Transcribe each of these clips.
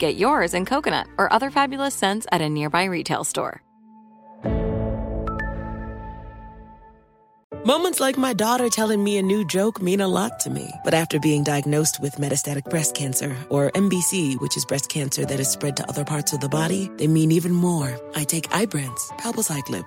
Get yours in coconut or other fabulous scents at a nearby retail store. Moments like my daughter telling me a new joke mean a lot to me. But after being diagnosed with metastatic breast cancer, or MBC, which is breast cancer that is spread to other parts of the body, they mean even more. I take Ibrance, palbociclib.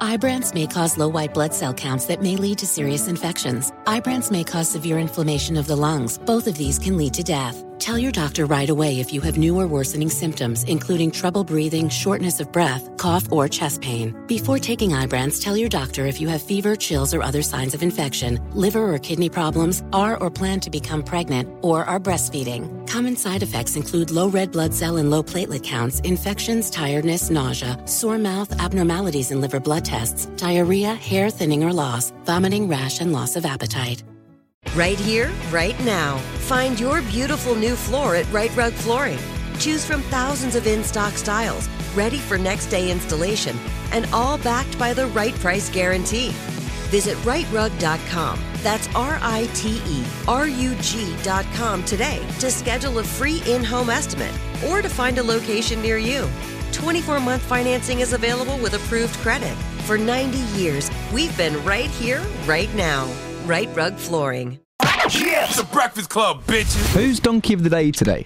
Ibrance may cause low white blood cell counts that may lead to serious infections. Ibrance may cause severe inflammation of the lungs. Both of these can lead to death. Tell your doctor right away if you have new or worsening symptoms, including trouble breathing, shortness of breath, cough, or chest pain. Before taking Ibrance, tell your doctor if you have fever, chills, or other signs of infection, liver or kidney problems, are or plan to become pregnant, or are breastfeeding. Common side effects include low red blood cell and low platelet counts, infections, tiredness, nausea, sore mouth, abnormalities in liver blood tests, diarrhea, hair thinning or loss, vomiting, rash, and loss of appetite. Right here, right now. Find your beautiful new floor at Right Rug Flooring. Choose from thousands of in stock styles, ready for next day installation, and all backed by the right price guarantee. Visit rightrug.com. That's R I T E R U G.com today to schedule a free in home estimate or to find a location near you. 24 month financing is available with approved credit. For 90 years, we've been right here, right now. Right Rug Flooring. Yeah, it's the Breakfast Club, bitches. Who's Donkey of the Day today?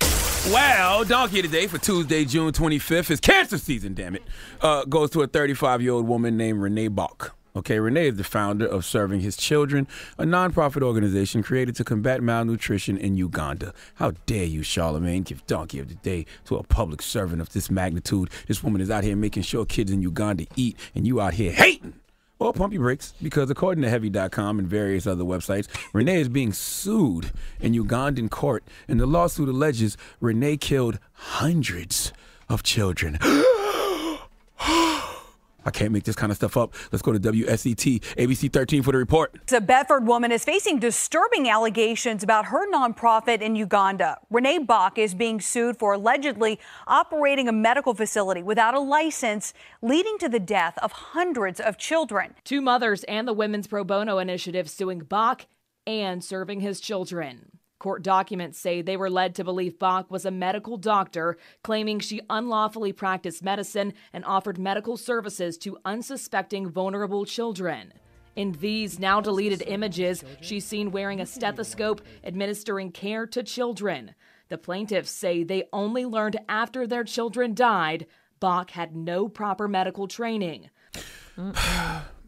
Well, Donkey of the Day for Tuesday, June 25th is cancer season, damn it. Uh, goes to a 35 year old woman named Renee Bach. Okay, Renee is the founder of Serving His Children, a nonprofit organization created to combat malnutrition in Uganda. How dare you, Charlemagne, give Donkey of the Day to a public servant of this magnitude? This woman is out here making sure kids in Uganda eat, and you out here hating. Well, pump your brakes because according to Heavy.com and various other websites, Renee is being sued in Ugandan court, and the lawsuit alleges Renee killed hundreds of children. I can't make this kind of stuff up. Let's go to WSET, ABC 13 for the report. A Bedford woman is facing disturbing allegations about her nonprofit in Uganda. Renee Bach is being sued for allegedly operating a medical facility without a license, leading to the death of hundreds of children. Two mothers and the Women's Pro Bono Initiative suing Bach and serving his children. Court documents say they were led to believe Bach was a medical doctor, claiming she unlawfully practiced medicine and offered medical services to unsuspecting vulnerable children. In these now deleted images, she's seen wearing a stethoscope, administering care to children. The plaintiffs say they only learned after their children died Bach had no proper medical training.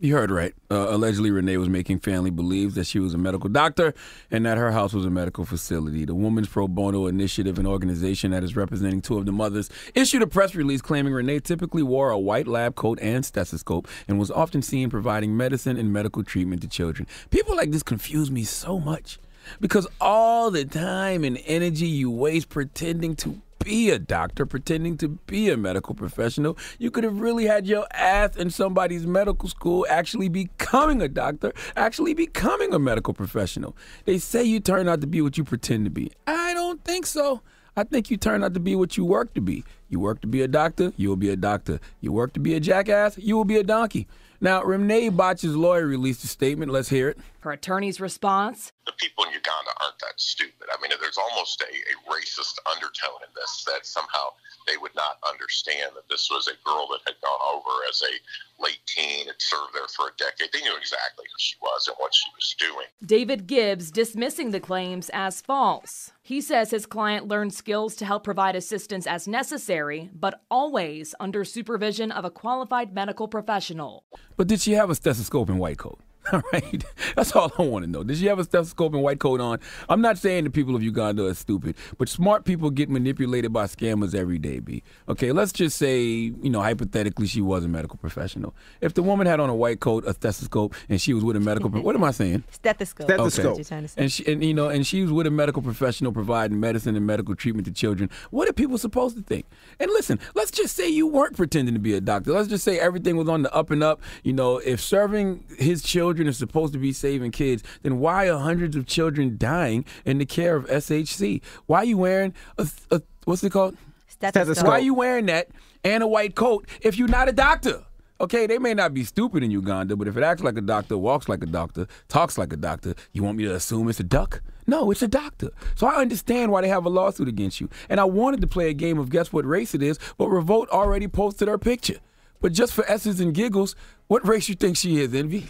You heard right. Uh, allegedly, Renee was making family believe that she was a medical doctor and that her house was a medical facility. The Women's Pro Bono Initiative, an organization that is representing two of the mothers, issued a press release claiming Renee typically wore a white lab coat and stethoscope and was often seen providing medicine and medical treatment to children. People like this confuse me so much because all the time and energy you waste pretending to be a doctor, pretending to be a medical professional. You could have really had your ass in somebody's medical school actually becoming a doctor, actually becoming a medical professional. They say you turn out to be what you pretend to be. I don't think so. I think you turn out to be what you work to be. You work to be a doctor, you will be a doctor. You work to be a jackass, you will be a donkey. Now, Renee Bach's lawyer released a statement. Let's hear it. Her attorney's response The people in Uganda aren't that stupid. I mean, there's almost a, a racist undertone in this that somehow they would not understand that this was a girl that had gone over as a late teen, had served there for a decade. They knew exactly who she was and what she was doing. David Gibbs dismissing the claims as false. He says his client learned skills to help provide assistance as necessary, but always under supervision of a qualified medical professional. But did she have a stethoscope and white coat? All right. That's all I want to know. Did she have a stethoscope and white coat on? I'm not saying the people of Uganda are stupid, but smart people get manipulated by scammers every day, B. Okay, let's just say, you know, hypothetically, she was a medical professional. If the woman had on a white coat, a stethoscope, and she was with a medical, pro- what am I saying? Stethoscope. Stethoscope. That's what you're trying to say. And she, and you know, and she was with a medical professional providing medicine and medical treatment to children. What are people supposed to think? And listen, let's just say you weren't pretending to be a doctor. Let's just say everything was on the up and up. You know, if serving his children is supposed to be saving kids, then why are hundreds of children dying in the care of SHC? Why are you wearing a, a what's it called? Stethoscope. Why are you wearing that and a white coat if you're not a doctor? Okay, they may not be stupid in Uganda, but if it acts like a doctor, walks like a doctor, talks like a doctor, you want me to assume it's a duck? No, it's a doctor. So I understand why they have a lawsuit against you. And I wanted to play a game of guess what race it is, but Revolt already posted her picture. But just for S's and giggles, what race you think she is, Envy?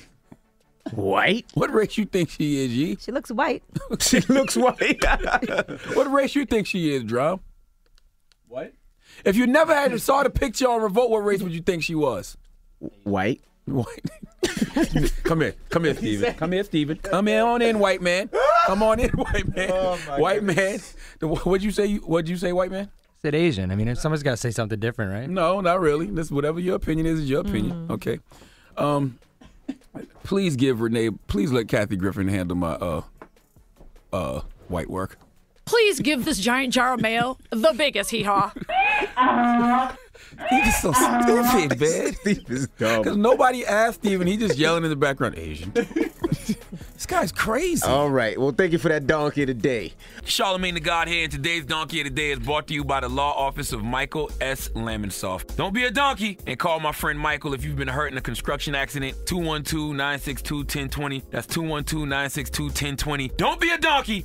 White? What race you think she is, Yee? She looks white. She looks white. What race you think she is, Drum? What? If you never had saw the picture on Revolt, what race would you think she was? White. White. come here. Come here, Steven. Come here, Steven. Come here on in, white man. Come on in, white man. white man. What'd you say? What'd you say, white man? said Asian. I mean, someone's got to say something different, right? No, not really. This whatever your opinion is is your opinion. Okay. Um, please give Renee. Please let Kathy Griffin handle my uh uh white work. Please give this giant jar of mayo the biggest hee haw. He's so stupid, man. Steve is dumb. Because nobody asked Steven. He just yelling in the background, Asian. This guy's crazy. All right. Well, thank you for that donkey today. Charlemagne the God here, and today's Donkey of the Day is brought to you by the law office of Michael S. Lamonsoff. Don't be a donkey and call my friend Michael if you've been hurt in a construction accident. 212 962 1020. That's 212 962 1020. Don't be a donkey.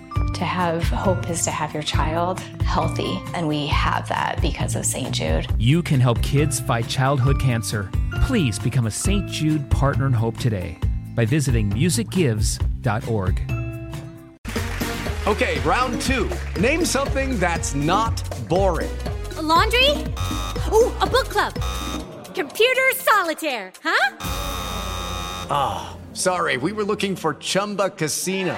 To have hope is to have your child healthy, and we have that because of St. Jude. You can help kids fight childhood cancer. Please become a St. Jude Partner in Hope today by visiting musicgives.org. Okay, round two. Name something that's not boring. A laundry? Ooh, a book club. Computer solitaire, huh? Ah, oh, sorry, we were looking for Chumba Casino.